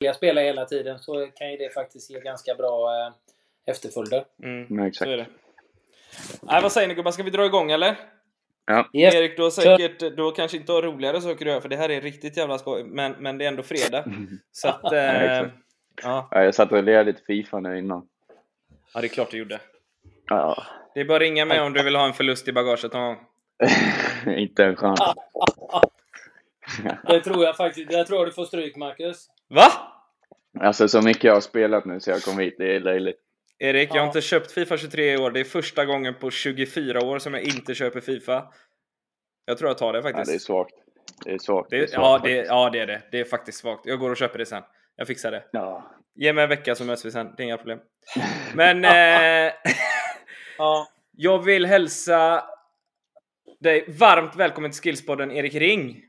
vilja spela hela tiden så kan ju det faktiskt ge ganska bra eh, efterföljder. Mm, Nej, exakt. så är det. Nej, vad säger ni gubbar? Ska vi dra igång eller? Ja. Yes. Erik, du har säkert, du har kanske inte har roligare saker att göra för det här är riktigt jävla skoj, men, men det är ändå fredag. Så att, Ja, eh, ja, Ja, jag satt och lirade lite Fifa nu innan. ja, det är klart du gjorde. Ja, Det är bara att ringa mig om du vill ha en förlust i bagaget någon gång. inte en chans. Det tror jag faktiskt. Jag tror du får stryk, Marcus. Va? Alltså så mycket jag har spelat nu så jag kom hit, det är löjligt. Erik, jag har Ja. inte köpt Fifa 23 i år. Det är första gången på 24 år som jag inte köper Fifa. Jag tror jag tar det Ja, faktiskt. det är svagt. Det är svagt. Det, är svagt ja, det, ja, det är det. Det är faktiskt svagt. Jag går och köper det sen. Jag fixar det. Ja. Ge mig en vecka så möts vi sen. Det är inga problem. Men eh, Ja. jag vill hälsa dig varmt välkommen till Skillspodden Erik Ring.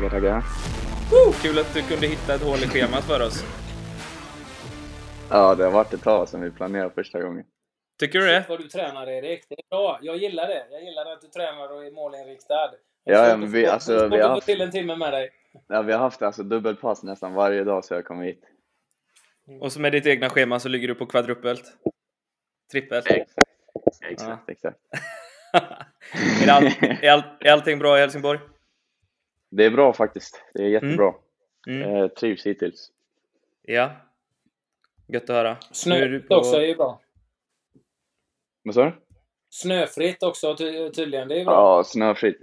Tackar, tackar. Woo! Kul att du kunde hitta ett hål i schemat för oss. Ja, det har varit ett tag sedan vi planerade första gången. Tycker du det? Shit vad du tränar, Erik. Det är bra. Jag gillar det. Jag gillar att du tränar och är målinriktad. Ja, ja, men vi- alltså, vi har haft- till en timme med dig. Ja, vi har haft alltså dubbelpass nästan varje dag så jag kom hit. Och så med ditt egna schema så ligger du på kvadrupelt. Trippelt. Exakt, exakt, exakt. är, all, är, all, är allting bra i Helsingborg? Det är bra faktiskt. Det är jättebra. Mm. Eh, trivs hittills. Ja. Gött att höra. Snöfritt på- också är ju bra. Vad sa du? Snöfritt också ty tydligen. Det är bra. Ja, snöfritt.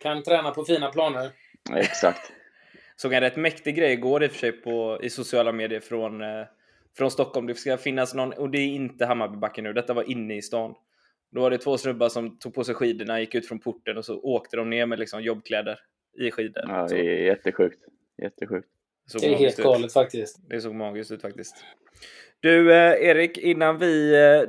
Kan träna på fina planer. Exakt. Såg en rätt mäktig grej igår i och för sig på, i sociala medier från, eh, från Stockholm. Det ska finnas någon, och det är inte Hammarbybacken nu, detta var inne i stan. Då var det två snubbar som tog på sig skidorna, gick ut från porten och så åkte de ner med liksom jobbkläder i skidor. Ja, det är jättesjukt. Jättesjukt. såg Det är helt magiskt ut. galet faktiskt. Det såg magiskt ut faktiskt. Du eh, Erik, innan vi... Eh,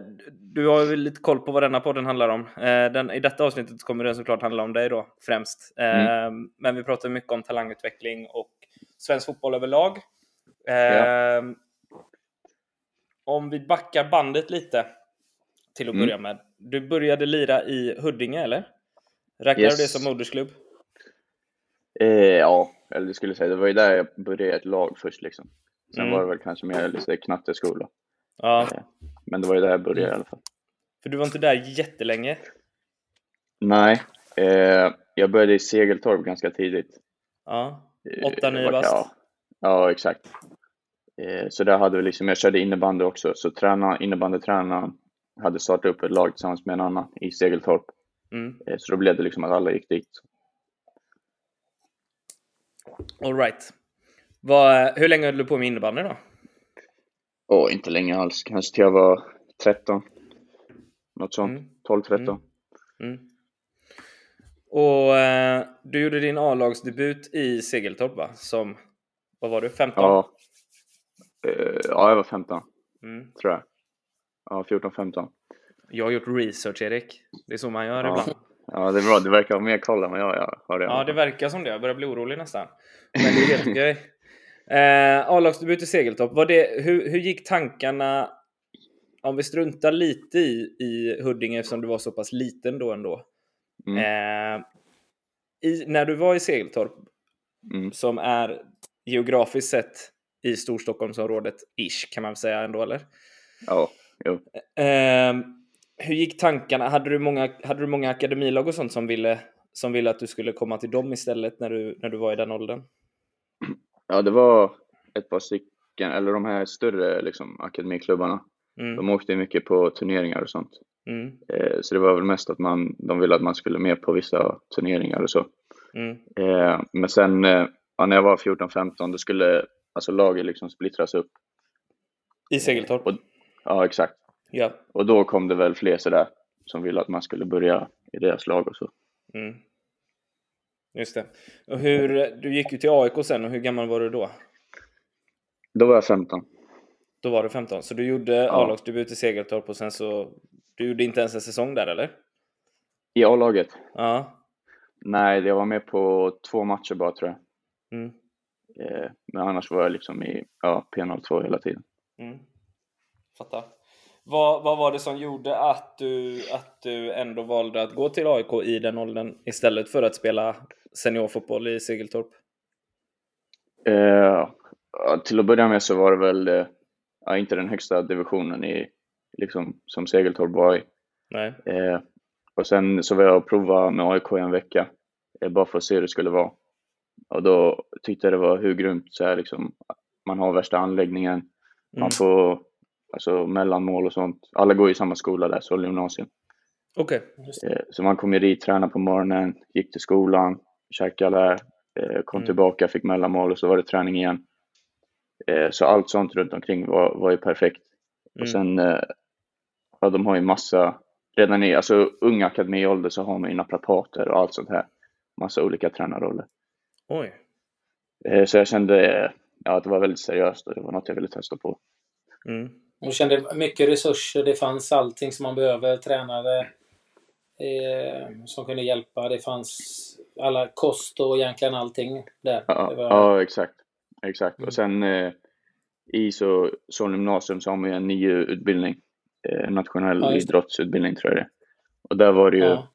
du har ju lite koll på vad denna podden handlar om. Eh, den, I detta avsnittet kommer den såklart handla om dig då, främst. Eh, Men vi pratar mycket om talangutveckling och svensk fotboll överlag. Eh, Ja. Om vi backar bandet lite till att Mm. börja med. Du började lira i Huddinge, eller? Räknar Yes. du det som modersklubb? Eh, ja, eller det skulle jag säga. Det var ju där jag började ett lag först liksom. Sen Mm. var det väl kanske mer lite knatteskola. Ja, Men det var ju där jag började i alla fall. för du var inte där jättelänge. Nej, eh, jag började i Segeltorp ganska tidigt. Ja, Eh, Åtta, nio vad- bast. Ja, ja exakt. Eh, så där hade vi liksom, jag körde innebandy också, så träna, innebandytränaren hade startat upp ett lag tillsammans med en annan i Segeltorp. Mm. Eh, så då blev det liksom att alla gick dit. All right. Vad, hur länge höll du på med innebandy då? Åh, inte länge alls. Kanske till jag var 13. Något sånt. Mm. 12-13. Mm. Mm. Och eh, du gjorde din A-lagsdebut i Segeltorp va? Som, vad var du, 15? Ja. Eh, ja, jag var 15, Mm. tror jag. Ja, 14-15. Jag har gjort research Erik. Det är så man gör Ja. ibland. Ja, det är bra. Du verkar ha mer koll än vad jag jag har. Ja, det verkar som det. Jag börjar bli orolig nästan. Men det är helt okej. Eh, A-lagsdebut i Segeltorp. Var det, hur, hur gick tankarna? Om vi struntar lite i, i Huddinge eftersom du var så pass liten då ändå. Mm. Eh, i, när du var i Segeltorp, Mm. som är geografiskt sett i Storstockholmsområdet, ish kan man väl säga ändå, eller? Ja, jo. Eh, hur gick tankarna? Hade du många, hade du många akademilag och sånt som ville, som ville att du skulle komma till dem istället när du, när du var i den åldern? Ja, det var ett par stycken, eller de här större liksom, akademiklubbarna. Mm, De åkte mycket på turneringar och sånt. mm, Eh, så det var väl mest att man, de ville att man skulle med på vissa turneringar och så. mm, Eh, men sen eh, ja, när jag var 14-15 då skulle alltså laget liksom splittras upp. I Segeltorp? Och, ja, exakt. Ja. Och då kom det väl fler sådär som ville att man skulle börja i deras lag och så. Mm. Just det. Och hur, du gick ju till AIK sen och hur gammal var du då? Då var jag 15. Då var du 15, så du gjorde A-lagsdebut i Segeltorp och sen så... Du gjorde inte ens en säsong där eller? I A-laget? Ja. Nej, jag var med på två matcher bara tror jag. Mm. Eh, men annars var jag liksom i ja, P02 hela tiden. Mm. fattar. Vad, vad var det som gjorde att du, att du ändå valde att gå till AIK i den åldern istället för att spela seniorfotboll i Segeltorp? Eh, till att börja med så var det väl eh, inte den högsta divisionen i, liksom, som Segeltorp var i. Nej. Eh, och sen så var jag och provade med AIK i en vecka, eh, bara för att se hur det skulle vara. Och då tyckte jag det var hur grymt så här, liksom, man har värsta anläggningen, mm. man får alltså mellanmål och sånt. Alla går i samma skola där, Solna gymnasium. Okej. Okay. Eh, så man kom ju dit, tränade på morgonen, gick till skolan, käkade där, eh, kom mm. tillbaka, fick mellanmål och så var det träning igen. Eh, så allt sånt runt omkring var, var ju perfekt. Mm. Och sen, ja de har ju massa, redan i alltså unga akademiålder så har man ju naprapater och allt sånt här. Massa olika tränarroller. Oj. Så jag kände ja, att det var väldigt seriöst och det var något jag ville testa på. Mm. Hon kände mycket resurser, det fanns allting som man behöver. Tränare eh, som kunde hjälpa. Det fanns alla kost och egentligen allting där. Ja, var... ja exakt. exakt. Mm. Och sen eh, i så, Solna gymnasium så har man ju en ny utbildning. Eh, nationell ja, idrottsutbildning tror jag det Och där var det ju, ja.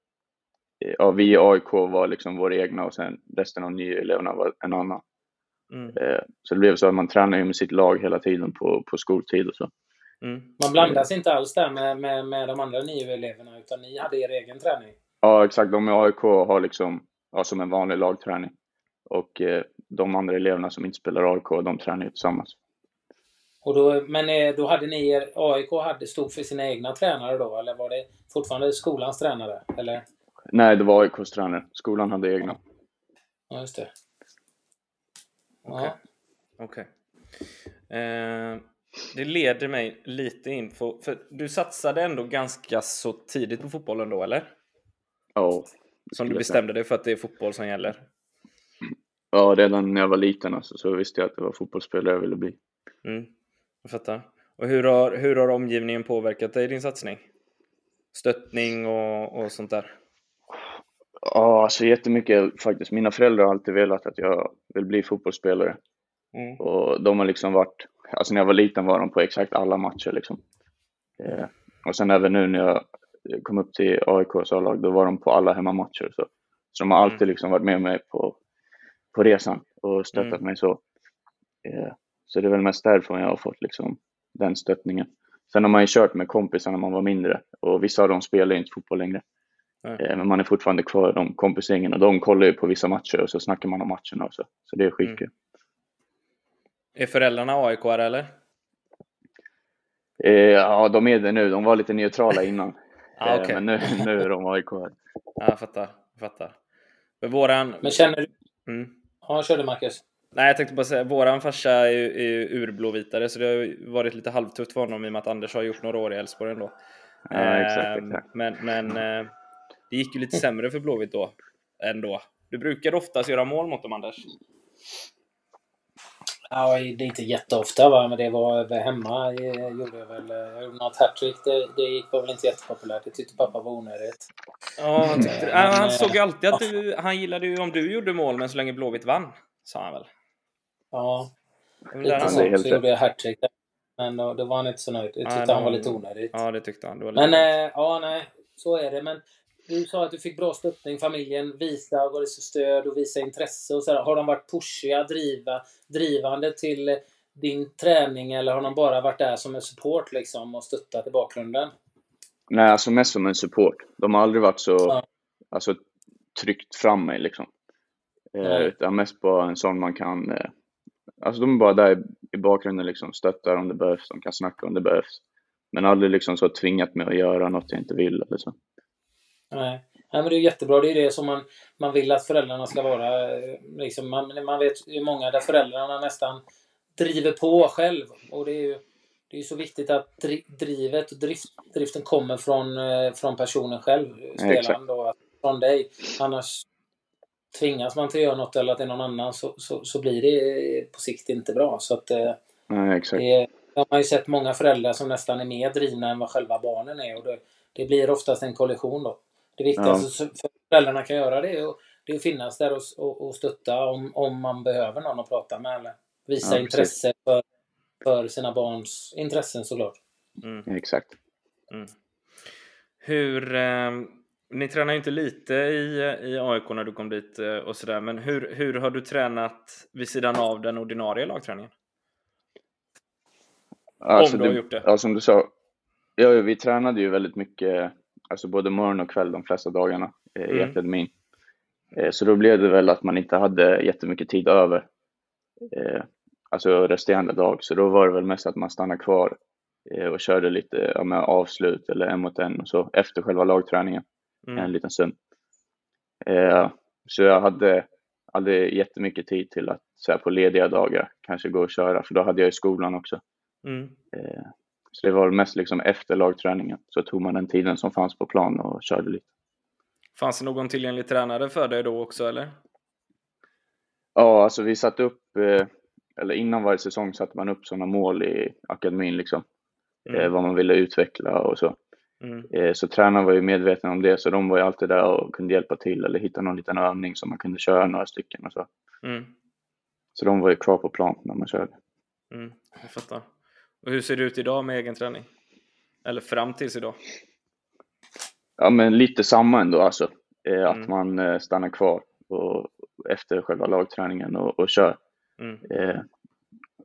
Eh, ja vi i AIK var liksom våra egna och sen resten av nya eleverna var en annan. Mm. Eh, så det blev så att man tränade med sitt lag hela tiden på, på skoltid och så. Mm. Man blandas inte alls där med, med, med de andra nio eleverna utan ni hade er egen träning? Ja exakt, de i AIK har liksom ja, som en vanlig lagträning. Och eh, de andra eleverna som inte spelar AIK, de tränar ju tillsammans. Och då, men eh, då hade ni er, AIK hade, stod för sina egna tränare då, eller var det fortfarande skolans tränare? Eller? Nej, det var AIKs tränare. Skolan hade egna. Ja, just det. Okej. Okay. okay. Eh, det leder mig lite in på, för du satsade ändå ganska så tidigt på fotbollen då, eller? Ja. Som du bestämde dig för att det är fotboll som gäller? Ja, redan när jag var liten alltså, så visste jag att det var fotbollsspelare jag ville bli. Mm, jag fattar. Och hur har, hur har omgivningen påverkat dig i din satsning? Stöttning och, och sånt där? Ja, alltså jättemycket faktiskt. Mina föräldrar har alltid velat att jag vill bli fotbollsspelare. Mm. Och de har liksom varit, alltså när jag var liten var de på exakt alla matcher liksom. Eh, och sen även nu när jag kom upp till AIKs A-lag, då var de på alla hemmamatcher. Så, så de har alltid mm. liksom varit med mig på, på resan och stöttat mm. mig så. Eh, så det är väl mest därifrån jag har fått liksom den stöttningen. Sen har man ju kört med kompisar när man var mindre och vissa av dem spelar inte fotboll längre. Mm. Men man är fortfarande kvar i de kompisgängen och de kollar ju på vissa matcher och så snackar man om matcherna också. Så det är skitkul. Mm. Är föräldrarna aik eller? Eh, ja, de är det nu. De var lite neutrala innan. ah, okay. Men nu, nu är de aik Ja, jag fattar. Jag fattar. Men våran... Men känner du... Mm. Ja, kör du Marcus. Nej, jag tänkte bara säga, våran farsa är ju, är ju urblåvitare så det har varit lite halvtufft för honom i och med att Anders har gjort några år i Elfsborg ändå. Ja, exakt, ehm, exakt. Men, men eh, det gick ju lite sämre för Blåvitt då, ändå. Du brukar oftast göra mål mot dem, Anders. Ja, det är inte jätteofta va, men det var hemma jag gjorde väl. Jag gjorde något hattrick. Det, det gick väl inte jättepopulärt. Det tyckte pappa var onödigt. Ja, han, tyckte, men, han såg ju alltid att du, han gillade ju om du gjorde mål, men så länge Blåvitt vann, sa han väl? Ja, lite så. Så gjorde jag hattrick. Men då, då var han inte så nöjd. Det tyckte ja, han var lite onödigt. Ja, det tyckte han. Men, äh, ja, nej. Så är det. Men du sa att du fick bra stöttning, familjen visa, var det stöd och visa intresse och så här. Har de varit pushiga, driva, drivande till din träning eller har de bara varit där som en support liksom och stöttat i bakgrunden? Nej, alltså mest som en support. De har aldrig varit så ja. alltså, tryckt fram mig liksom. Eh, utan mest bara en sån man kan... Eh, alltså de är bara där i, i bakgrunden liksom, stöttar om det behövs, de kan snacka om det behövs. Men aldrig liksom så tvingat mig att göra något jag inte vill eller så. Nej. Nej, men det är jättebra. Det är det som man, man vill att föräldrarna ska vara. Liksom, man, man vet ju många där föräldrarna nästan driver på själv. Och det är ju det är så viktigt att drivet och drift, driften kommer från, eh, från personen själv, spelaren då, från dig. Annars tvingas man till att göra något eller att det är någon annan så, så, så blir det på sikt inte bra. Så att, eh, Nej, exakt. Det, har man ju sett många föräldrar som nästan är mer drivna än vad själva barnen är. Och det, det blir oftast en kollision då. Det viktigaste ja. för föräldrarna kan göra det är att, det är att finnas där och, och, och stötta om, om man behöver någon att prata med. Eller visa ja, intresse för, för sina barns intressen såklart. Mm. Exakt. Mm. Hur, eh, ni tränar ju inte lite i, i AIK när du kom dit eh, och sådär, men hur, hur har du tränat vid sidan av den ordinarie lagträningen? Alltså, Om du har gjort det. Ja, som du sa. Ja, vi tränade ju väldigt mycket, alltså både morgon och kväll de flesta dagarna eh, i mm. akademin. Eh, så då blev det väl att man inte hade jättemycket tid över. Eh, alltså resterande dag. Så då var det väl mest att man stannade kvar eh, och körde lite ja, avslut eller en mot en och så efter själva lagträningen. Mm. En liten stund. Eh, så jag hade aldrig jättemycket tid till att så här, på lediga dagar kanske gå och köra för då hade jag i skolan också. Mm. Så det var mest liksom efter lagträningen så tog man den tiden som fanns på plan och körde lite. Fanns det någon tillgänglig tränare för dig då också eller? Ja, alltså vi satte upp, eh, eller innan varje säsong satte man upp sådana mål i akademin liksom. Mm. Eh, vad man ville utveckla och så. Mm. Eh, så tränaren var ju medveten om det, så de var ju alltid där och kunde hjälpa till eller hitta någon liten övning som man kunde köra några stycken och så. Mm. Så de var ju kvar på plan när man körde. Mm, jag fattar. Och hur ser det ut idag med egen träning? Eller fram tills idag? Ja, men lite samma ändå alltså. Eh, att mm. man eh, stannar kvar och, efter själva lagträningen och, och kör. Mm. Eh,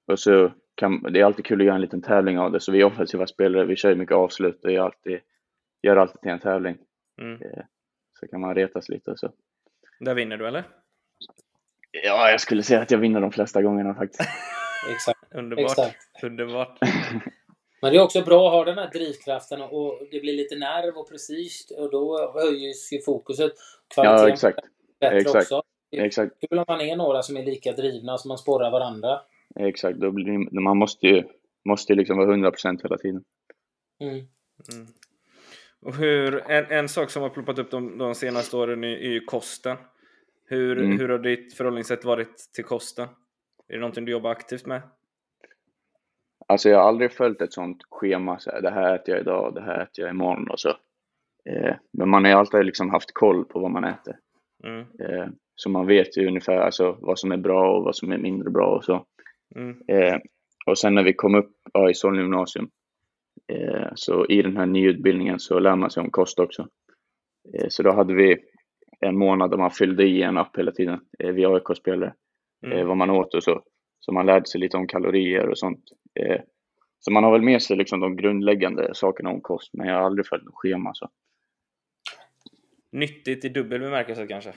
och så kan, det är alltid kul att göra en liten tävling av det, så vi offensiva spelare, vi kör mycket avslut och gör alltid, gör alltid till en tävling. Mm. Eh, så kan man retas lite och så. Där vinner du eller? Ja, jag skulle säga att jag vinner de flesta gångerna faktiskt. Exakt. Underbart. Exakt. Underbart. Men det är också bra att ha den här drivkraften och det blir lite nerv och precis och då höjs ju fokuset. Kvaliteten ja, exakt. bättre exakt. också. Exakt. Kul om man är några som är lika drivna så man sporrar varandra. Exakt, då blir, man måste ju måste liksom vara 100% hela tiden. Mm. Mm. Och hur, en, en sak som har ploppat upp de, de senaste åren är, är ju kosten. Hur, mm. hur har ditt förhållningssätt varit till kosten? Är det någonting du jobbar aktivt med? Alltså jag har aldrig följt ett sånt schema, så här, det här äter jag idag, det här äter jag imorgon och så. Eh, men man har ju alltid liksom haft koll på vad man äter. Mm. Eh, så man vet ju ungefär alltså, vad som är bra och vad som är mindre bra och så. Mm. Eh, och sen när vi kom upp ja, i Solna gymnasium, eh, så i den här nyutbildningen så lär man sig om kost också. Eh, så då hade vi en månad där man fyllde i en app hela tiden, eh, vi AIK-spelare, mm. Vad man åt och så. Så man lärde sig lite om kalorier och sånt. Eh, så man har väl med sig liksom de grundläggande sakerna om kost, men jag har aldrig följt något schema. Så. Nyttigt i dubbel bemärkelse kanske?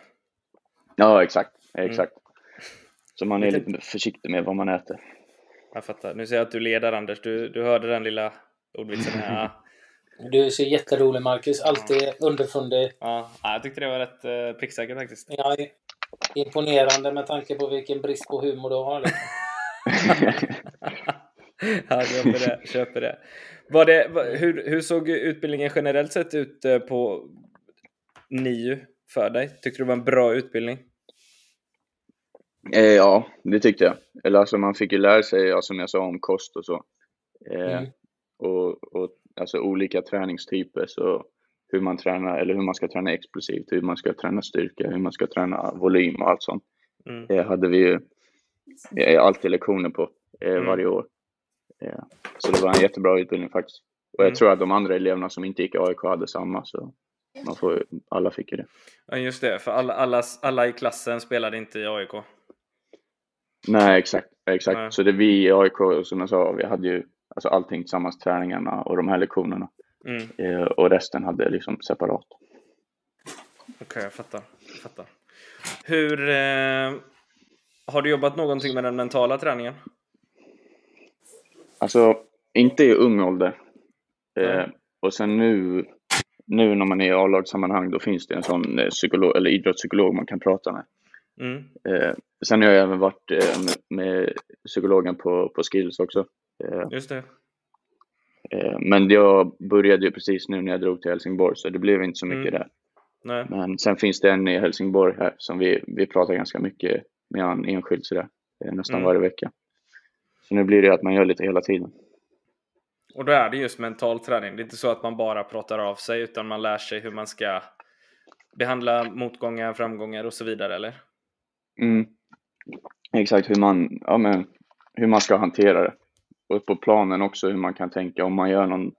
Ja, exakt. exakt. Mm. Så man är lite försiktig med vad man äter. Jag fattar. Nu ser jag att du leder Anders. Du, du hörde den lilla ordvitsen här. Du ser jätterolig Marcus. Alltid ja. underfundig. Ja, jag tyckte det var rätt uh, pricksäkert faktiskt. Ja, imponerande med tanke på vilken brist på humor du har. Liksom. ja, köper det. Köper det. Var det hur, hur såg utbildningen generellt sett ut eh, på NIU för dig? Tyckte du det var en bra utbildning? Eh, ja, det tyckte jag. Eller alltså man fick ju lära sig, ja, som jag sa, om kost och så. Eh, mm. och, och alltså olika träningstyper, så hur man tränar, eller hur man ska träna explosivt, hur man ska träna styrka, hur man ska träna volym och allt sånt. Mm. Eh, hade vi ju alltid lektioner på eh, mm. varje år. Eh, så det var en jättebra utbildning faktiskt. Och jag mm. tror att de andra eleverna som inte gick i AIK hade samma, så man får, alla fick ju det. Ja, just det, för alla, alla, alla i klassen spelade inte i AIK. Nej, exakt. exakt. Nej. Så det vi i AIK, som jag sa, vi hade ju alltså allting tillsammans, träningarna och de här lektionerna. Mm. Eh, och resten hade liksom separat. Okej, okay, jag fattar. Jag fattar. Hur... Eh, har du jobbat någonting med den mentala träningen? Alltså, inte i ung ålder. Eh, och sen nu, nu när man är i A-lagssammanhang, då finns det en sån eh, psykolog, eller idrottspsykolog man kan prata med. Mm. Eh, sen har jag även varit eh, med, psykologen på, på Skills också. Just det. Eh, men jag började ju precis nu när jag drog till Helsingborg, så det blev inte så mycket mm. där. Nej. Men sen finns det en i Helsingborg här som vi, vi pratar ganska mycket med han enskilt sådär, eh, nästan mm. varje vecka. Så nu blir det att man gör lite hela tiden. Och då är det just mental träning. Det är inte så att man bara pratar av sig utan man lär sig hur man ska behandla motgångar, framgångar och så vidare, eller? Mm. Exakt hur man, ja, men, hur man ska hantera det. Och på planen också hur man kan tänka om man gör någon,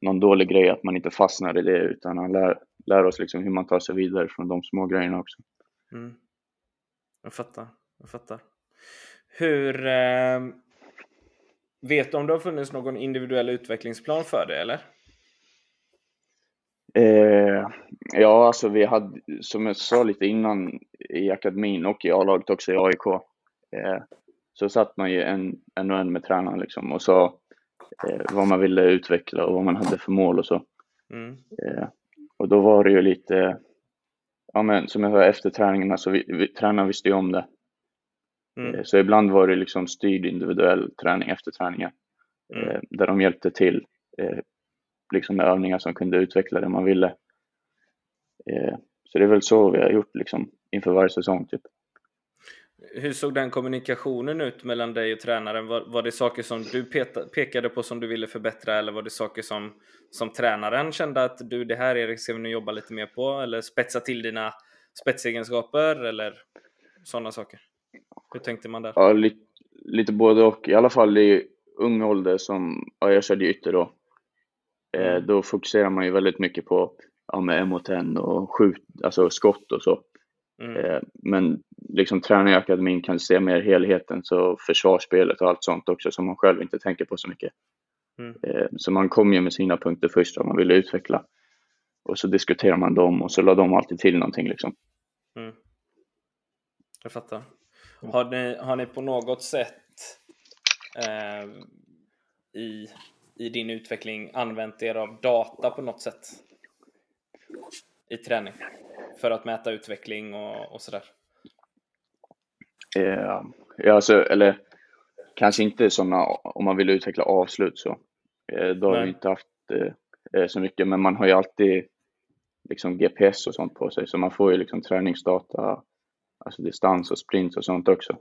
någon dålig grej, att man inte fastnar i det utan han lär, lär oss liksom hur man tar sig vidare från de små grejerna också. Mm. Jag fattar, jag fattar. Hur... Eh, vet du om det har funnits någon individuell utvecklingsplan för det eller? Eh, ja, alltså vi hade, som jag sa lite innan, i akademin och i A-laget också i AIK, eh, så satt man ju en, en och en med tränaren liksom och sa eh, vad man ville utveckla och vad man hade för mål och så. Mm. Eh, och då var det ju lite, ja men som jag sa efter träningarna så vi, vi, tränaren visste ju om det. Mm. Eh, så ibland var det liksom styrd individuell träning efter träningen. Mm. Eh, där de hjälpte till eh, liksom med övningar som kunde utveckla det man ville. Så det är väl så vi har gjort liksom inför varje säsong typ. Hur såg den kommunikationen ut mellan dig och tränaren? Var, var det saker som du pekade på som du ville förbättra eller var det saker som, som tränaren kände att du, det här Erik ska vi nu jobba lite mer på eller spetsa till dina spetsegenskaper eller sådana saker? Hur tänkte man där? Ja, lite, lite både och. I alla fall i ung ålder som, ja, jag körde ytter då. Eh, mm. då fokuserar man ju väldigt mycket på ja, med M10 och skjut, alltså skott och så. Mm. Eh, men liksom tränare i akademin kan se mer helheten, så försvarsspelet och allt sånt också som man själv inte tänker på så mycket. Mm. Eh, så man kom ju med sina punkter först som man ville utveckla. Och så diskuterar man dem och så la de alltid till någonting liksom. Mm. Jag fattar. Har ni, har ni på något sätt eh, i, i din utveckling använt er av data på något sätt? I träning? För att mäta utveckling och, och sådär? Eh, ja, alltså, eller kanske inte sådana, om man vill utveckla avslut så. Eh, då har vi inte haft eh, eh, så mycket, men man har ju alltid liksom GPS och sånt på sig, så man får ju liksom träningsdata, alltså distans och sprint och sånt också.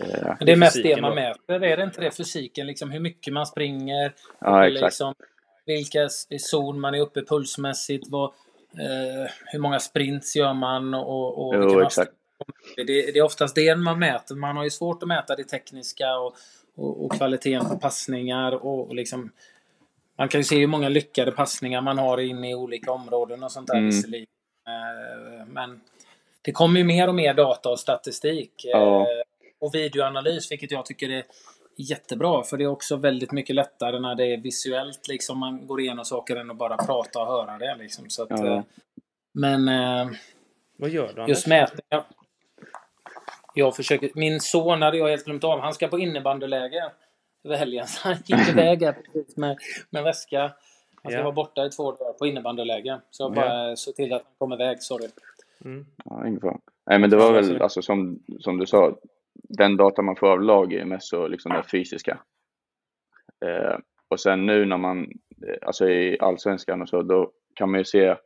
Eh, Men det är mest det man mäter, är det inte det? Fysiken, liksom hur mycket man springer, ja, exakt. Liksom, vilka zon man är uppe pulsmässigt, vad, eh, hur många sprints gör man och, och jo, exakt. Det, det, är oftast det man mäter. Man har ju svårt att mäta det tekniska och, och, och kvaliteten på passningar och, och liksom man kan ju se hur många lyckade passningar man har inne i olika områden och sånt där mm. Eh, men det kommer ju mer och mer data och statistik. Ja. Eh, och videoanalys, vilket jag tycker är jättebra. För det är också väldigt mycket lättare när det är visuellt. Liksom man går igenom saker än att bara prata och höra det. Liksom. Så att, ja. Eh, men... Vad gör du Just mätningar. Jag försöker... Min son hade jag helt glömt av. Han ska på innebandyläger över helgen. Så han gick iväg här med, med väska. Han ska ja. vara borta i två dagar på innebandyläger. Så jag bara ja. såg till att han kom iväg, sorry. Mm. Ja, ingen fara. Nej, men det var väl alltså, som, som du sa, den data man får av lag är mest så liksom den fysiska. Eh, och sen nu när man, eh, alltså i allsvenskan och så, då kan man ju se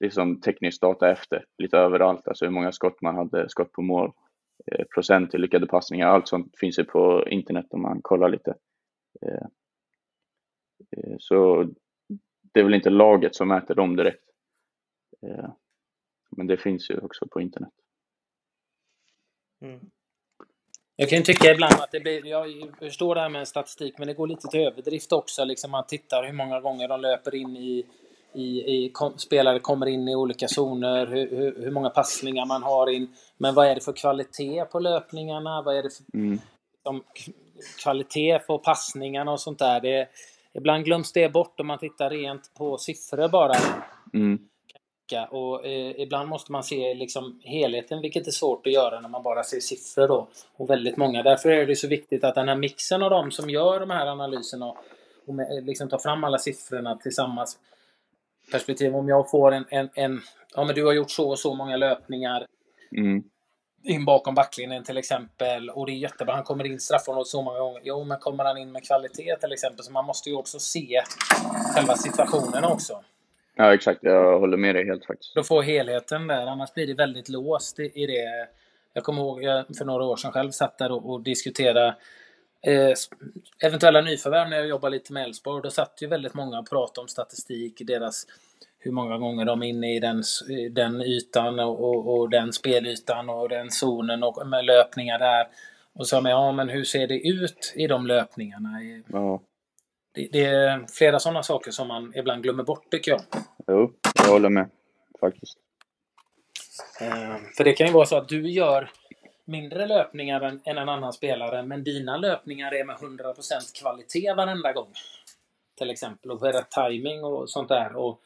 liksom teknisk data efter lite överallt, alltså hur många skott man hade, skott på mål, procent i lyckade passningar, allt sånt finns ju på internet om man kollar lite. Eh, eh, så det är väl inte laget som mäter dem direkt. Eh, men det finns ju också på internet. Mm. Jag kan tycka ibland att det blir, jag förstår det här med statistik, men det går lite till överdrift också. Liksom man tittar hur många gånger de löper in i, i, i kom, spelare kommer in i olika zoner, hur, hur, hur, många passningar man har in. Men vad är det för kvalitet på löpningarna? Vad är det för mm. de, kvalitet på passningarna och sånt där? Det, ibland glöms det bort om man tittar rent på siffror bara. Mm och eh, ibland måste man se liksom helheten vilket är svårt att göra när man bara ser siffror då. Och väldigt många. Därför är det så viktigt att den här mixen av de som gör de här analyserna och, och med, liksom tar fram alla siffrorna tillsammans. Perspektiv om jag får en, en, en ja men du har gjort så och så många löpningar. Mm in bakom backlinjen till exempel. Och det är jättebra. Han kommer in straffområdet så många gånger. Jo, men kommer han in med kvalitet till exempel. Så man måste ju också se själva situationen också. Ja, exakt. Jag håller med dig helt faktiskt. Då får helheten där, annars blir det väldigt låst i, det. Jag kommer ihåg jag för några år sedan själv satt där och, och diskuterade eh, eventuella nyförvärv när jag jobbade lite med Elfsborg. Då satt ju väldigt många och pratade om statistik, deras hur många gånger de är inne i den, den ytan och, och, och den spelytan och den zonen och med löpningar där. Och så med, ja men hur ser det ut i de löpningarna? Ja. Det, det är flera sådana saker som man ibland glömmer bort tycker jag. Jo, jag håller med faktiskt. Eh, för det kan ju vara så att du gör mindre löpningar än, än en annan spelare, men dina löpningar är med 100% kvalitet varenda gång. Till exempel, och rätt timing och sånt där. Och,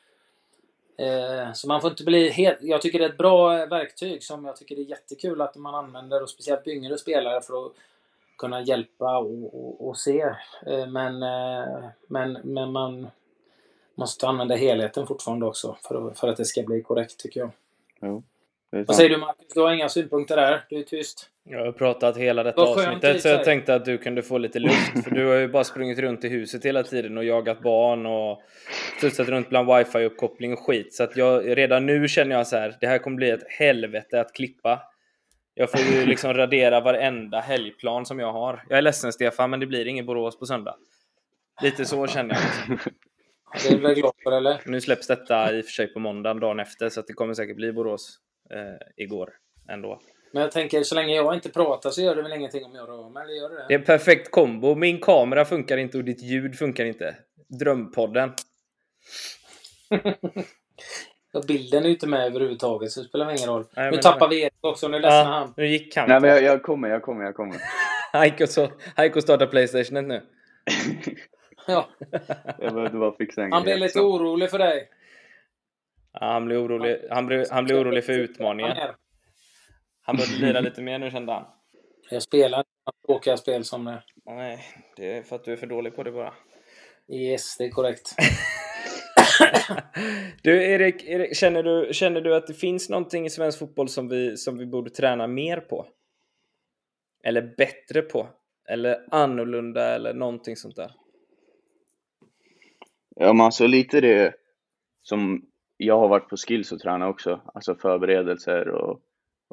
eh, så man får inte bli helt... Jag tycker det är ett bra verktyg som jag tycker det är jättekul att man använder, och speciellt yngre spelare, för att kunna hjälpa och, och, och se. Eh, men, eh, men, men man måste använda helheten fortfarande också för, för att det ska bli korrekt tycker jag. Jo. Vad säger du Marcus? Du har inga synpunkter där? Du är tyst. Jag har pratat hela detta avsnittet så jag tänkte att du kunde få lite luft. För du har ju bara sprungit runt i huset hela tiden och jagat barn och studsat runt bland wifi-uppkoppling och skit. Så att jag, redan nu känner jag så här, det här kommer bli ett helvete att klippa. Jag får ju liksom radera varenda helgplan som jag har. Jag är ledsen Stefan, men det blir ingen Borås på söndag. Lite så känner jag. Det är väl glad för eller? Nu släpps detta i och för sig på måndagen dagen efter så att det kommer säkert bli Borås eh, igår ändå. Men jag tänker så länge jag inte pratar så gör det väl ingenting om jag rör mig, eller gör det det? är en perfekt kombo. Min kamera funkar inte och ditt ljud funkar inte. Drömpodden. ja, bilden är ju inte med överhuvudtaget så det spelar ingen roll. Nej, nu tappar vi Erik också, nu ledsnar ja, han. Nu gick han. Nej men jag, jag kommer, jag kommer, jag kommer. Heiko startar Playstation nu. ja. jag behövde bara fixa en Han blev lite orolig för dig. Han blir orolig, han blir, han blir orolig för utmaningen. Han började lira lite mer nu kände han. Jag spelar inte tråkiga spel som det. Nej, det är för att du är för dålig på det bara. Yes, det är korrekt. du Erik, Erik, känner, du, känner du att det finns någonting i svensk fotboll som vi, som vi borde träna mer på? Eller bättre på? Eller annorlunda eller någonting sånt där? Ja, men alltså lite det som jag har varit på skills och tränat också, alltså förberedelser och,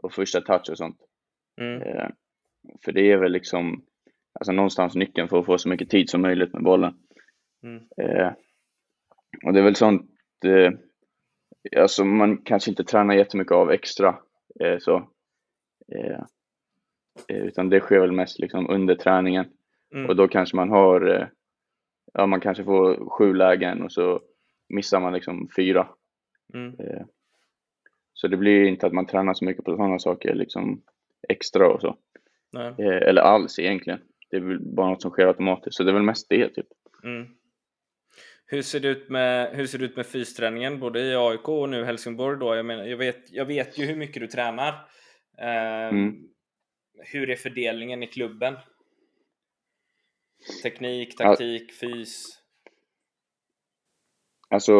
och första touch och sånt. Mm. Eh, för det är väl liksom alltså någonstans nyckeln för att få så mycket tid som möjligt med bollen. Mm. Eh, och det är väl sånt, eh, alltså man kanske inte tränar jättemycket av extra eh, så. Eh, eh, utan det sker väl mest liksom under träningen. Mm. Och då kanske man har, ja man kanske får sju lägen och så missar man liksom fyra. Mm. Eh, så det blir inte att man tränar så mycket på sådana saker liksom extra och så. Nej. Eh, eller alls egentligen. Det är väl bara något som sker automatiskt. Så det är väl mest det typ. Mm. Hur ser det ut med, hur ser det ut med fysträningen både i AIK och nu Helsingborg då? Jag, menar, jag, vet, jag vet ju hur mycket du tränar. Eh, mm. Hur är fördelningen i klubben? Teknik, taktik, ja. fys? Alltså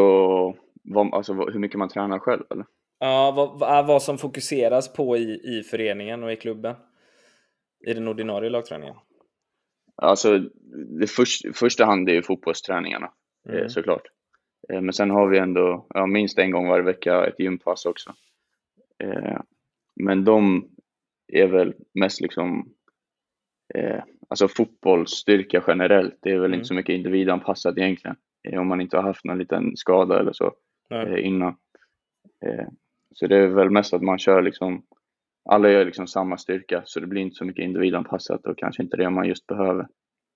vad, alltså, hur mycket man tränar själv eller? Ja, vad, vad som fokuseras på i, i föreningen och i klubben? I den ordinarie lagträningen? Alltså, det först, första hand är ju fotbollsträningarna eh, mm. såklart. Eh, men sen har vi ändå ja, minst en gång varje vecka ett gympass också. Eh, men de är väl mest liksom alltså fotbollsstyrka generellt. Det är väl mm. inte så mycket individanpassat egentligen. Om man inte har haft någon liten skada eller så eh, innan. Eh, så det är väl mest att man kör liksom, alla gör liksom samma styrka så det blir inte så mycket individanpassat och kanske inte det man just behöver.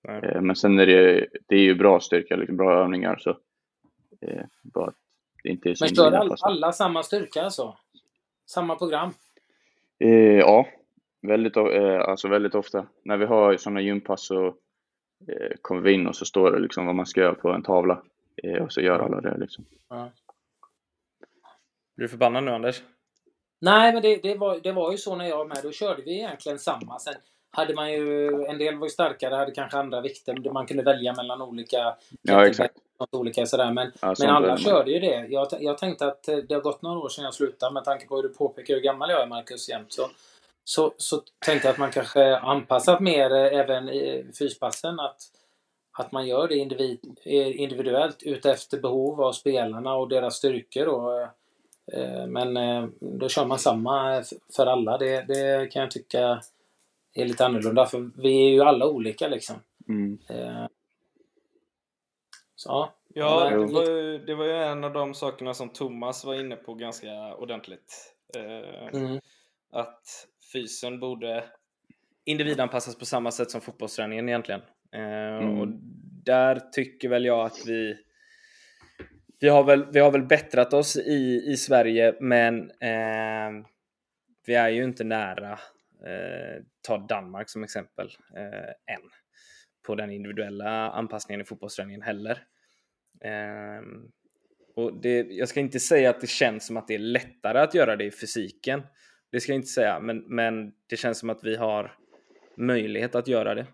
Eh, men sen är det, det är ju bra styrka, liksom bra övningar så eh, bara att det inte är så Men kör alla, alla samma styrka alltså? Samma program? Eh, ja, väldigt, alltså väldigt ofta. När vi har sådana gympass så kommer vi in och så står det liksom vad man ska göra på en tavla och så gör alla det liksom. Ja. Blir du förbannad nu Anders? Nej, men det, det, var, det var ju så när jag var med. Då körde vi egentligen samma. Sen hade man ju, en del var ju starkare, hade kanske andra vikter. Man kunde välja mellan olika. Ja, exakt. Olika sådär. Men, ja, men alla körde ju det. Jag, jag tänkte att det har gått några år sedan jag slutade. Med tanke på hur du påpekar hur gammal jag är, Marcus, jämt. Så, så, så tänkte jag att man kanske anpassat mer eh, även i fyspassen. Att, att man gör det individ, eh, individuellt utefter behov av spelarna och deras styrkor. Och, Eh, men eh, då kör man samma för alla. Det, det kan jag tycka är lite annorlunda för vi är ju alla olika liksom. Mm. Eh, så, ja. det var, ju, det var ju en av de sakerna som Thomas var inne på ganska ordentligt. Mm. Att fysen borde individanpassas på samma sätt som fotbollsträningen egentligen. Eh, mm. Och där tycker väl jag att vi vi har väl, vi har väl bättrat oss i, i Sverige, men eh, vi är ju inte nära, eh, ta Danmark som exempel, eh, än på den individuella anpassningen i fotbollsträningen heller. Eh, och det, jag ska inte säga att det känns som att det är lättare att göra det i fysiken. Det ska jag inte säga, men, men det känns som att vi har möjlighet att göra det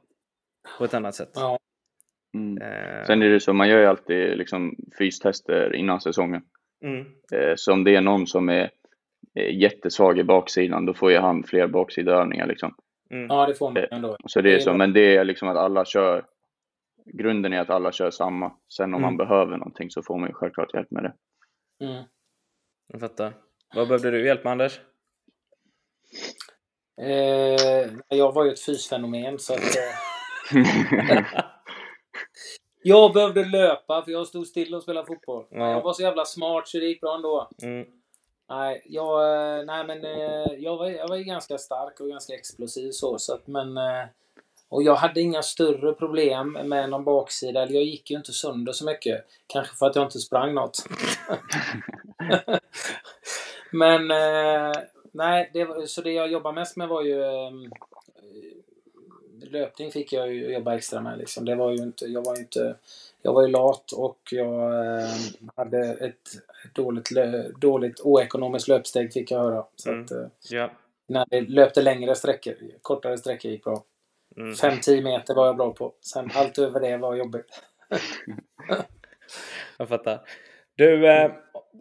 på ett annat sätt. Ja. Mm. Eh. Sen är det så, man gör ju alltid liksom fystester innan säsongen. Mm. Eh, så om det är någon som är jättesvag i baksidan, då får ju han fler baksidaövningar liksom. Mm. Ja, det får man ändå. Så det är så, men det är liksom att alla kör, grunden är att alla kör samma. Sen om man mm. behöver någonting så får man ju självklart hjälp med det. Mm. Jag fattar. Vad behövde du hjälp med Anders? Eh, jag var ju ett fysfenomen så att... Jag behövde löpa för jag stod still och spelade fotboll. Ja. Jag var så jävla smart så det gick bra ändå. Mm. Nej, jag, eh, nej men eh, jag var, jag var ju ganska stark och ganska explosiv så. så att, men, eh, och jag hade inga större problem med någon baksida. Jag gick ju inte sönder så mycket. Kanske för att jag inte sprang något. men nej, det, så det jag jobbade mest med var ju löpning fick jag ju jobba extra med. Liksom. Det var ju inte, jag var ju inte jag var ju lat och jag eh, hade ett dåligt, dåligt oekonomiskt löpsteg fick jag höra. Så mm. att, eh, ja. När jag löpte längre sträckor, kortare sträckor gick bra. 5-10 mm. meter var jag bra på. Sen allt över det var jobbigt. jag fattar. Du, eh,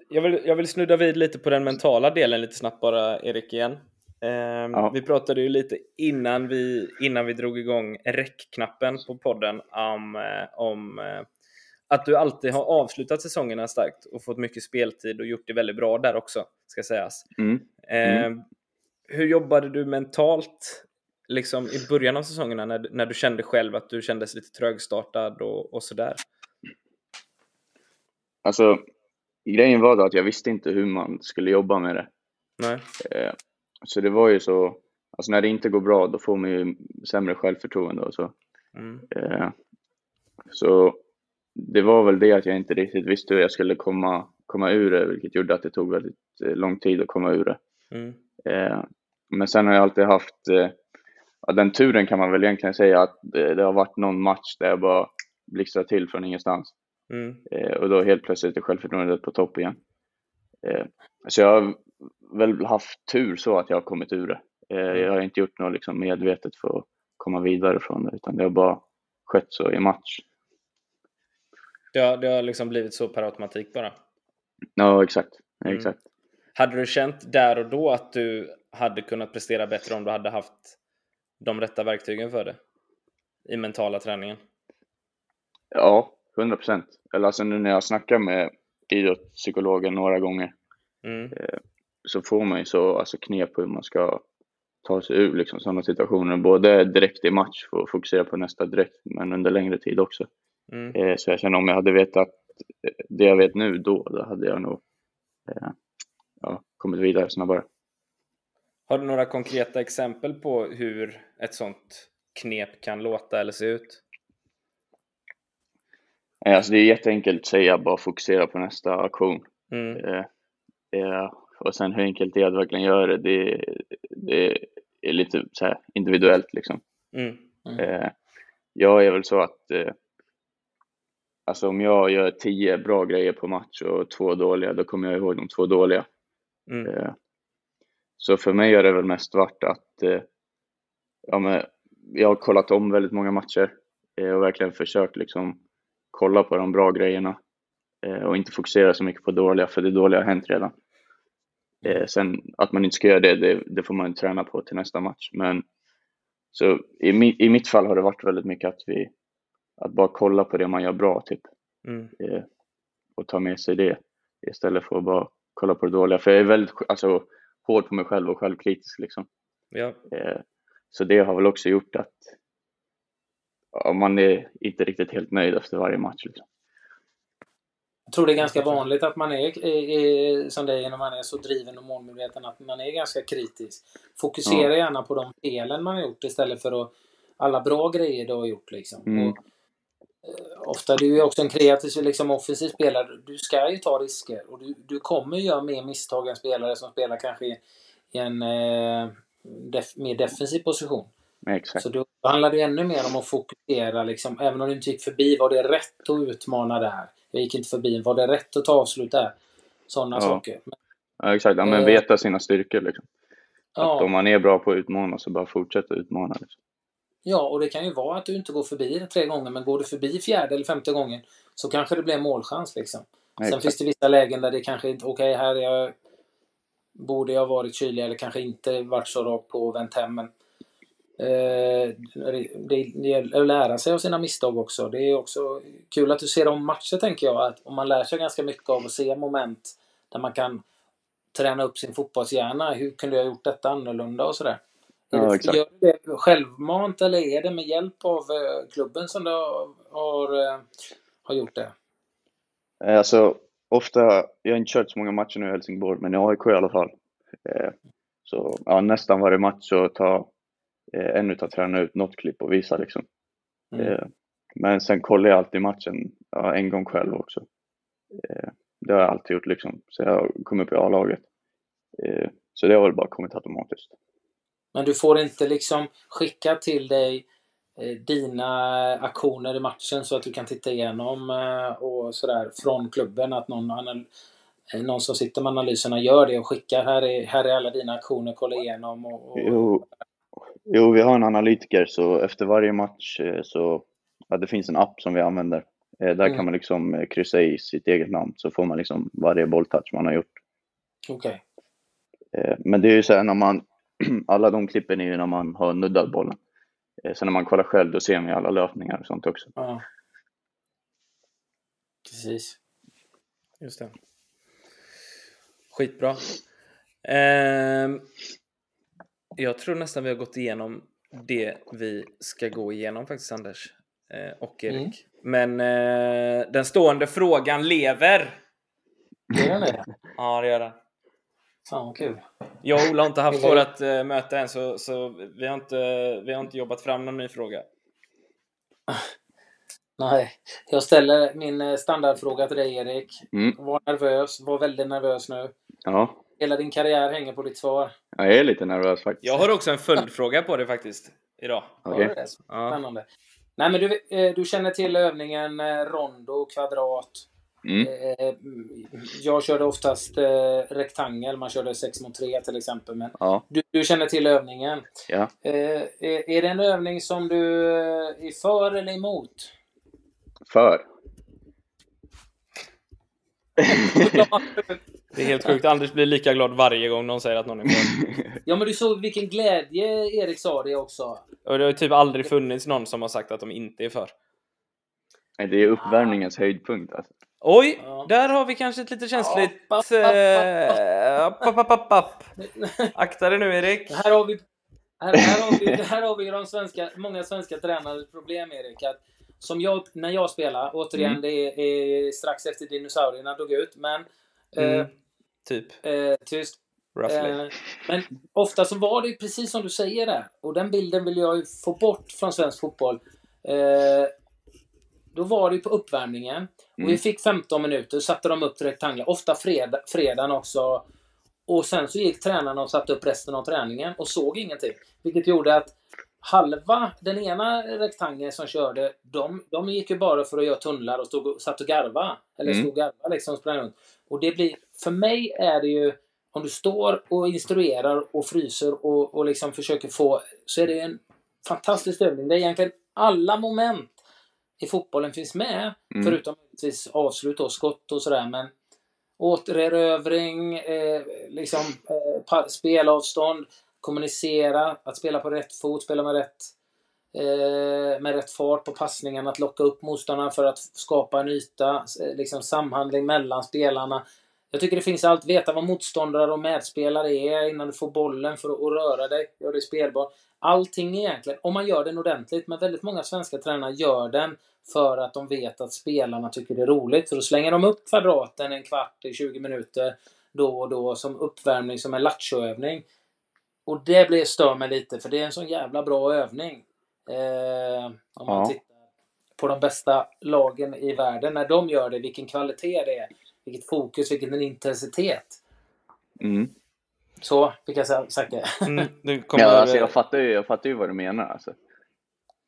jag, vill, jag vill snudda vid lite på den mentala delen lite snabbt bara, Erik, igen. Um, ja. Vi pratade ju lite innan vi, innan vi drog igång räckknappen på podden om, uh, om uh, att du alltid har avslutat säsongerna starkt och fått mycket speltid och gjort det väldigt bra där också, ska sägas. Mm. Mm. Uh, hur jobbade du mentalt liksom i början av säsongerna när, när du kände själv att du kändes lite trögstartad och, och sådär? Alltså, grejen var då att jag visste inte hur man skulle jobba med det. Nej. Så det var ju så, alltså när det inte går bra då får man ju sämre självförtroende och så. Mm. Eh, så det var väl det att jag inte riktigt visste hur jag skulle komma, komma ur det, vilket gjorde att det tog väldigt eh, lång tid att komma ur det. Mm. Eh, men sen har jag alltid haft, eh, ja, den turen kan man väl egentligen säga att det, det har varit någon match där jag bara blixtrar till från ingenstans. Mm. Eh, och då helt plötsligt är självförtroendet på topp igen. Eh, så jag har väl haft tur så att jag har kommit ur det. Eh, mm. Jag har inte gjort något liksom medvetet för att komma vidare från det, utan det har bara skett så i match. Det har, det har liksom blivit så per automatik bara? Ja, exakt. Mm. exakt. Hade du känt där och då att du hade kunnat prestera bättre om du hade haft de rätta verktygen för det? I mentala träningen? Ja, 100 procent. Eller alltså nu när jag snackar med idrottspsykologen några gånger mm. Eh, så får man ju så alltså knep på hur man ska ta sig ur liksom, sådana situationer. Både direkt i match för att fokusera på nästa direkt, men under längre tid också. Mm. Eh, så jag känner om jag hade vetat det jag vet nu då, då hade jag nog eh, ja, kommit vidare snabbare. Har du några konkreta exempel på hur ett sådant knep kan låta eller se ut? Alltså det är jätteenkelt att säga, bara fokusera på nästa aktion. Mm. Eh, eh, och sen hur enkelt det är att verkligen göra det, det, det är lite så individuellt liksom. Mm. Mm. Eh, jag är väl så att eh, alltså om jag gör tio bra grejer på match och två dåliga, då kommer jag ihåg de två dåliga. Mm. Eh, så för mig har det väl mest varit att ja, men jag har kollat om väldigt många matcher och verkligen försökt liksom kolla på de bra grejerna och inte fokusera så mycket på dåliga, för det dåliga har hänt redan. Eh, sen att man inte ska göra det, det, det, får man träna på till nästa match. Men så i, mi, i mitt fall har det varit väldigt mycket att vi, att bara kolla på det man gör bra typ. Mm. Eh, och ta med sig det istället för att bara kolla på det dåliga. För jag är väldigt alltså, hård på mig själv och självkritisk liksom. Ja. Eh, så det har väl också gjort att ja, man är inte riktigt helt nöjd efter varje match. Liksom. Jag tror det är ganska vanligt att man är, är, som dig när man är så driven och målmedveten att man är ganska kritisk. Fokusera ja. gärna på de felen man har gjort istället för att alla bra grejer du har gjort liksom. Mm. Och, eh, ofta du är också en kreativ, liksom offensiv spelare. Du ska ju ta risker och du, du kommer göra mer misstag än spelare som spelar kanske i en eh, def, mer defensiv position. Exakt. Så då handlar det ännu mer om att fokusera liksom. Även om du inte gick förbi, var det rätt att utmana där? Jag gick inte förbi, var det rätt att ta avslut där? Sådana ja. saker. ja, exakt. Ja, men eh, veta sina styrkor liksom. Ja. Att om man är bra på att utmana så bara fortsätta utmana. Liksom. Ja, och det kan ju vara att du inte går förbi det tre gånger, men går du förbi fjärde eller femte gången så kanske det blir en målchans liksom. Exakt. Sen finns det vissa lägen där det kanske inte, okej okay, här är jag, borde jag varit kylig eller kanske inte varit så rakt på och vänt hem. Men, det, det gäller att lära sig av sina misstag också. Det är också kul att du ser om matcher tänker jag. Att om man lär sig ganska mycket av att se moment där man kan träna upp sin fotbollshjärna. Hur kunde jag gjort detta annorlunda och sådär. Ja, exakt. Gör du det självmant eller är det med hjälp av eh, klubben som du har, eh, har gjort det? Eh, alltså, ofta, jag har inte kört så många matcher nu i Helsingborg, men i AIK i alla fall. Så ja, nästan varje match så tar en utav tränarna ut något klipp och visar liksom. Mm. Men sen kollar jag alltid matchen ja, en gång själv också. Det har jag alltid gjort liksom, så jag kom upp i A-laget. Så det har väl bara kommit automatiskt. Men du får inte liksom skicka till dig eh, dina aktioner i matchen så att du kan titta igenom eh, och sådär från klubben att någon, eh, någon som sitter med analyserna gör det och skickar här är, här är alla dina aktioner, kolla igenom och, och... Jo. Jo, vi har en analytiker så efter varje match så ja, det finns en app som vi använder. Där mm. kan man liksom kryssa i sitt eget namn så får man liksom varje bolltouch man har gjort. Okej. Okay. Men det är ju så här när man alla de klippen är ju när man har nuddat bollen. Eh, sen när man kollar själv då ser man ju alla löpningar och sånt också. Ja. Precis. Just det. Skitbra. Eh, jag tror nästan vi har gått igenom det vi ska gå igenom faktiskt Anders eh, och Erik. Mm. Men eh, den stående frågan lever. Gör den det? Ja, det gör den. Fan vad kul. Jag och Ola har inte haft vårt äh, möte än så, så vi, har inte, vi har inte jobbat fram någon ny fråga. Nej, jag ställer min eh, standardfråga till dig Erik. Mm. Var nervös, var väldigt nervös nu. Ja. Hela din karriär hänger på ditt svar. Jag är lite nervös faktiskt. Jag har också en följdfråga på det faktiskt, idag. Okay. Spännande. Ja. Nej men du, eh, du känner till övningen rondo, kvadrat, Mm. Eh, jag körde oftast eh, rektangel, man körde 6 mot 3 till exempel. Men ja. du, du, känner till övningen. Ja. Eh, är det en övning som du är för eller emot? För. Det är helt sjukt. Anders blir lika glad varje gång någon säger att någon är för. Ja, men du såg vilken glädje Erik sa det också. Och det har typ aldrig funnits någon som har sagt att de inte är för. Nej, det är uppvärmningens höjdpunkt alltså. Oj, ja. där har vi kanske ett lite känsligt... Akta dig nu Erik. Här har vi, här, här har vi, här har vi de svenska, många svenska tränarens problem Erik. Att, som jag, när jag spelar, återigen mm. det är, är, strax efter dinosaurierna dog ut, men... Mm. Eh, typ. Eh, tyst. Eh, men ofta så var det precis som du säger där. Och den bilden vill jag ju få bort från svensk fotboll. Eh, då var det ju på uppvärmningen. Mm. Och vi mm. fick 15 minuter, satte de upp till rektanglar. Ofta fredag, fredagen också. Och sen så gick tränarna och satte upp resten av träningen och såg ingenting. Vilket gjorde att halva, den ena rektangeln som körde, de, de gick ju bara för att göra tunnlar och stod och satt och garva. Eller mm. stod och garva liksom, sprang runt. Och det blir, för mig är det ju, om du står och instruerar och fryser och, och liksom försöker få, så är det en fantastisk övning. Det är egentligen alla moment i fotbollen finns med. Mm. Förutom givetvis avslut och skott och sådär. Men återerövring, eh, liksom, eh, spelavstånd, kommunicera, att spela på rätt fot, spela med rätt, Eh, med rätt fart på passningen, att locka upp motståndarna för att skapa en yta, eh, liksom samhandling mellan spelarna. Jag tycker det finns allt. Veta vad motståndare och medspelare är innan du får bollen för att, röra dig. göra dig spelbar. Allting egentligen. Om man gör den ordentligt. Men väldigt många svenska tränare gör den för att de vet att spelarna tycker det är roligt. Så då slänger de upp kvadraten en kvart i 20 minuter då och då som uppvärmning, som en lattjoövning. Och det blir stör mig lite, för det är en sån jävla bra övning. Eh, om man Ja. tittar på de bästa lagen i världen, när de gör det, vilken kvalitet det är. Vilket fokus, vilken intensitet. Mm. Så fick jag sagt det. Mm, Ja, alltså, jag, fattar ju, jag fattar ju vad du menar. Alltså.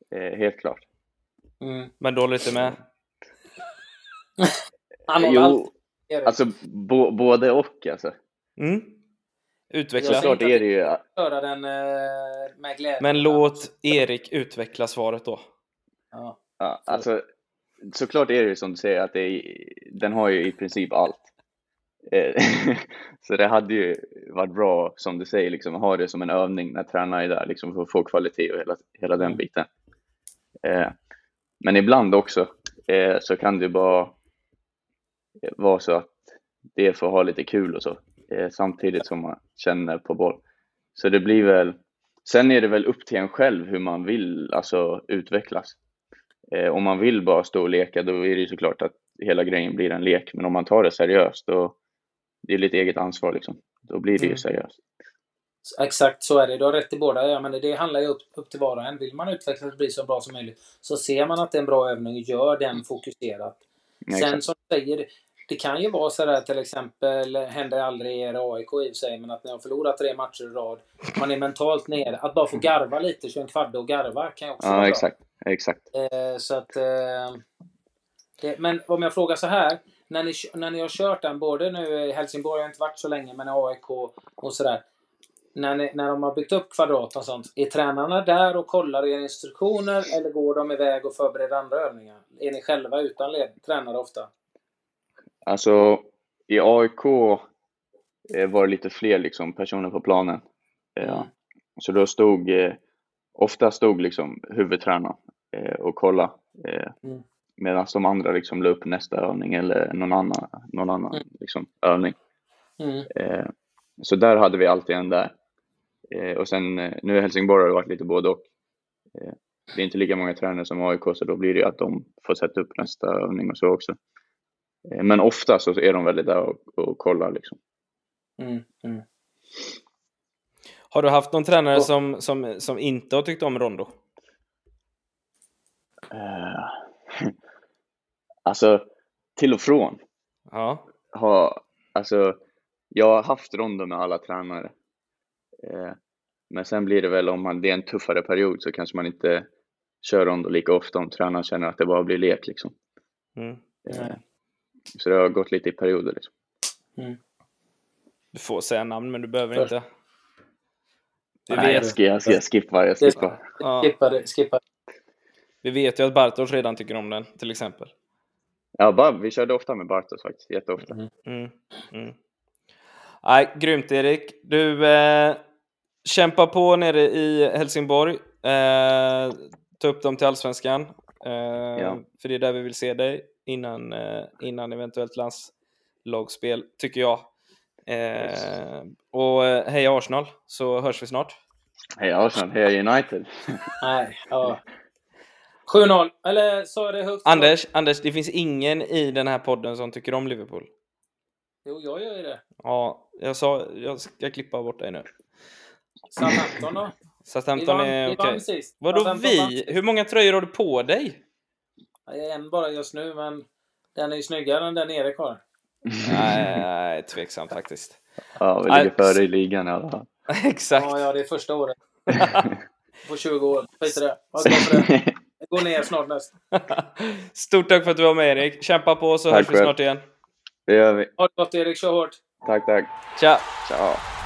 Eh, helt klart. Mm. Men då lite med. Jo, Erik. alltså bo, både och alltså. Mm. Utveckla. Jag Såklart är det ju... köra den eh, med glädje. Men låt Erik utveckla svaret då. Ja. Ja, alltså, såklart är det ju som du säger att det är, den har ju i princip allt. Eh, så det hade ju varit bra, som du säger, liksom, att ha det som en övning när tränaren är där, liksom, för att få kvalitet och hela, hela den Mm. biten. Eh, men ibland också eh, så kan det ju bara vara så att det är för att ha lite kul och så, eh, samtidigt som man känner på boll. Så det blir väl, sen är det väl upp till en själv hur man vill alltså, utvecklas. Eh, om man vill bara stå och leka då är det ju såklart att hela grejen blir en lek. Men om man tar det seriöst då det är lite eget ansvar liksom. Då blir det ju Mm. seriöst. Exakt så är det. Du har rätt i båda. Ja, men det handlar ju upp, upp till var och en. Vill man utvecklas och bli så bra som möjligt så ser man att det är en bra övning gör den fokuserat. Sen som du säger, det kan ju vara så där till exempel, händer aldrig i er AIK i sig, men att ni har förlorat tre matcher i rad. Man är mentalt nere. Att bara få garva lite, köra en kvadde och garva kan ju också vara Ja, bra. exakt. Exakt. Eh, så att... Eh, det, men om jag frågar så här. När ni, när ni har kört den, både nu i Helsingborg har inte varit så länge, men i AIK och sådär. När, ni, när de har byggt upp kvadrat och sånt, är tränarna där och kollar era instruktioner eller går de iväg och förbereder andra övningar? Är ni själva utan led, tränare ofta? Alltså i AIK eh, var det lite fler liksom, personer på planen. Eh, Mm. Så då stod, eh, ofta stod liksom huvudtränaren eh, och kollade. Eh, Mm. Medan de andra liksom la upp nästa övning eller någon annan, någon annan Mm. liksom, övning. Mm. Eh, så där hade vi alltid en där. Och sen nu i Helsingborg har det varit lite både och. Det är inte lika många tränare som AIK så då blir det ju att de får sätta upp nästa övning och så också. Eh, men ofta så är de väldigt där och, och kollar liksom. Mm. Mm. Har du haft någon tränare Och- som, som, som inte har tyckt om Rondo? Eh, alltså till och från. Ja. Har, alltså, jag har haft rondo med alla tränare. Eh, men sen blir det väl om man, det är en tuffare period så kanske man inte kör rondo lika ofta om tränaren känner att det bara blir lek liksom. Mm. Eh, så det har gått lite i perioder liksom. Du får säga namn, men du behöver För- inte. Vi Nej, jag, vet, ska, jag, ska, jag skippar, jag skippar. ja, Skippa det. Skippa. vi vet ju att Bartosz redan tycker om den, till exempel. Ja, bara, vi körde ofta med Bartos faktiskt, jätteofta. Mm. Mm. Mm. Nej, grymt Erik. Du, eh, kämpa på nere i Helsingborg. Eh, ta upp dem till Allsvenskan. Eh, För det är där vi vill se dig innan, eh, innan eventuellt landslagsspel, tycker jag. Eh, och eh, heja Arsenal, så hörs vi snart. Hej Arsenal, hej United. Nej, ja. 7-0. Eller sa det högt? Anders, Anders, det finns ingen i den här podden som tycker om Liverpool. Jo, jag gör ju det. Ja, jag sa, jag ska klippa bort dig nu. Southampton då? Vi Southampton är okej. sist. Vadå vi? Hur många tröjor har du på dig? Ja, jag är en bara just nu, men den är ju snyggare än den Erik har. nej, nej, tveksamt faktiskt. Ja, vi ligger före i ligan i alla fall. Exakt. Ja, ja, det är första året. På 20 år. Skit i det. Det. Går ner snart näst. Stort tack för att du var med Erik. Kämpa på så Tack hörs vi snart igen. Det gör vi. Ha det gott Erik, kör hårt. Tack, tack. Tja! Ciao.